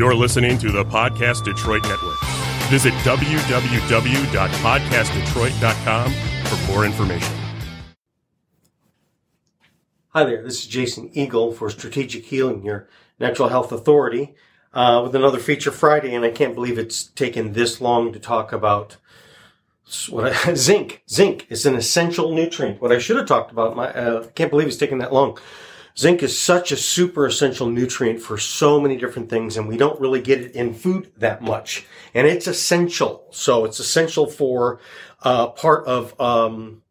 You're listening to the Podcast Detroit Network. Visit www.podcastdetroit.com for more information. Hi there, this is Jason Eagle for Strategic Healing, your natural health authority, uh, with another Feature Friday, and I can't believe it's taken this long to talk about what I, zinc. Zinc is an essential nutrient. What I should have talked about, my, uh, I can't believe it's taken that long. Zinc is such a super essential nutrient for so many different things, and we don't really get it in food that much. And it's essential. So it's essential for uh, part of um,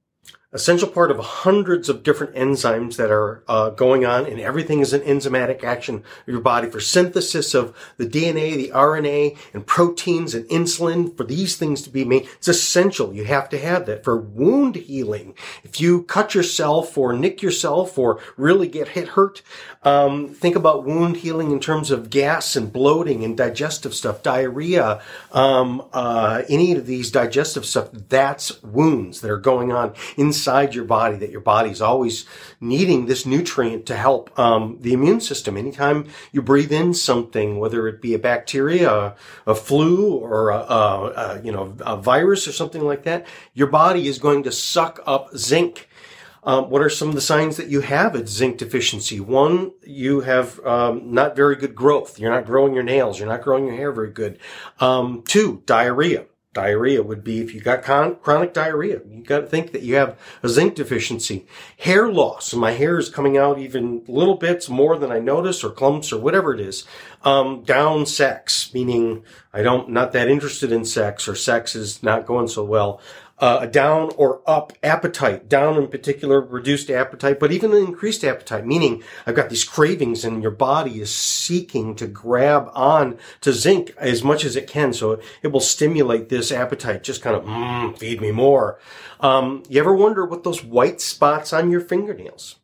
essential part of hundreds of different enzymes that are uh, going on, and everything is an enzymatic action of your body for synthesis of the DNA, the RNA, and proteins and insulin. For these things to be made, it's essential. You have to have that for wound healing. If you cut yourself or nick yourself or really get hit hurt, um, think about wound healing in terms of gas and bloating and digestive stuff, diarrhea, um, uh, any of these digestive stuff. That's wounds that are going on inside inside your body that your body's always needing this nutrient to help um, the immune system. Anytime you breathe in something, whether it be a bacteria, a, a flu, or a, a, you know a virus or something like that, your body is going to suck up zinc. Um, what are some of the signs that you have a zinc deficiency? One, you have um, not very good growth. You're not growing your nails. You're not growing your hair very good. Um, two, diarrhea diarrhea would be if you got con- chronic diarrhea. You got to think that you have a zinc deficiency. Hair loss. My hair is coming out even little bits more than I notice or clumps or whatever it is. Um, down sex, meaning I don't, not that interested in sex or sex is not going so well uh, a down or up appetite, down in particular, reduced appetite, but even an increased appetite, meaning I've got these cravings and your body is seeking to grab on to zinc as much as it can. So it will stimulate this appetite, just kind of, mm, feed me more. Um, you ever wonder what those white spots on your fingernails?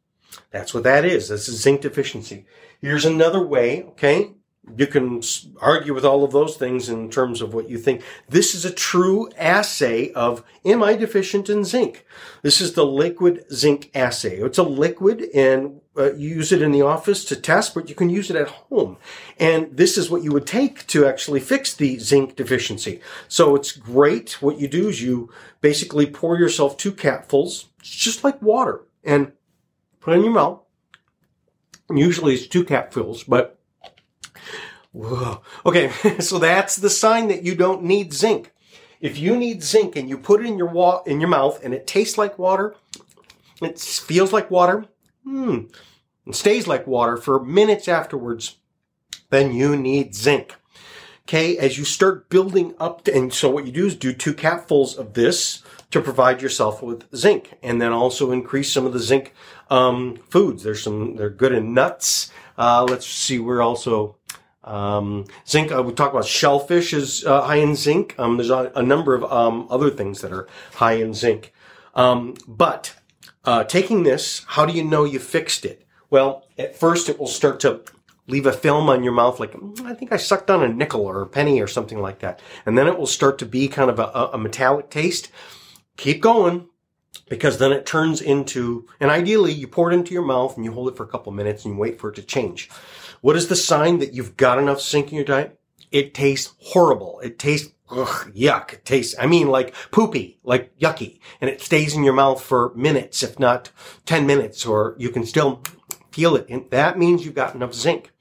That's what that is. That's a zinc deficiency. Here's another way, okay? You can argue with all of those things in terms of what you think. This is a true assay of, am I deficient in zinc? This is the liquid zinc assay. It's a liquid and uh, you use it in the office to test, but you can use it at home. And this is what you would take to actually fix the zinc deficiency. So it's great. What you do is you basically pour yourself two capfuls, just like water, and put it in your mouth. Usually it's two capfuls, but Whoa. Okay, so that's the sign that you don't need zinc. If you need zinc and you put it in your wa- in your mouth and it tastes like water, it feels like water, hmm, and stays like water for minutes afterwards, then you need zinc. Okay, as you start building up, to, and so what you do is do two capfuls of this to provide yourself with zinc, and then also increase some of the zinc um, foods. There's some they're good in nuts. Uh, let's see, we're also um, zinc, uh, we talk about shellfish is uh, high in zinc. Um, there's a, a, number of um, other things that are high in zinc. Um, but uh, taking this, how do you know you fixed it? Well, at first it will start to leave a film on your mouth, like mm, I think I sucked on a nickel or a penny or something like that, and then it will start to be kind of a, a metallic taste. Keep going, because then it turns into, and ideally you pour it into your mouth and you hold it for a couple of minutes and you wait for it to change. What is the sign that you've got enough zinc in your diet? It tastes horrible. It tastes ugh, yuck. It tastes, I mean, like poopy, like yucky. And it stays in your mouth for minutes, if not 10 minutes, or you can still feel it. And that means you've got enough zinc.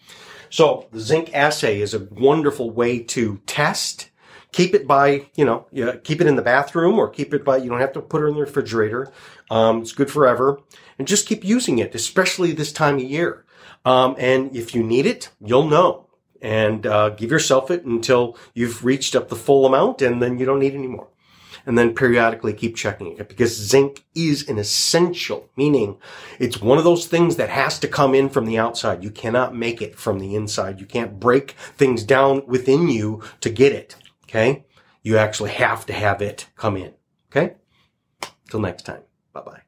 So the zinc assay is a wonderful way to test. Keep it by, you know, keep it in the bathroom or keep it by, you don't have to put it in the refrigerator. Um, it's good forever. And just keep using it, especially this time of year. Um, and if you need it, you'll know. And uh, give yourself it until you've reached up the full amount, and then you don't need any more. And then periodically keep checking it because zinc is an essential, meaning it's one of those things that has to come in from the outside. You cannot make it from the inside. You can't break things down within you to get it. Okay. You actually have to have it come in. Okay. Till next time. Bye bye.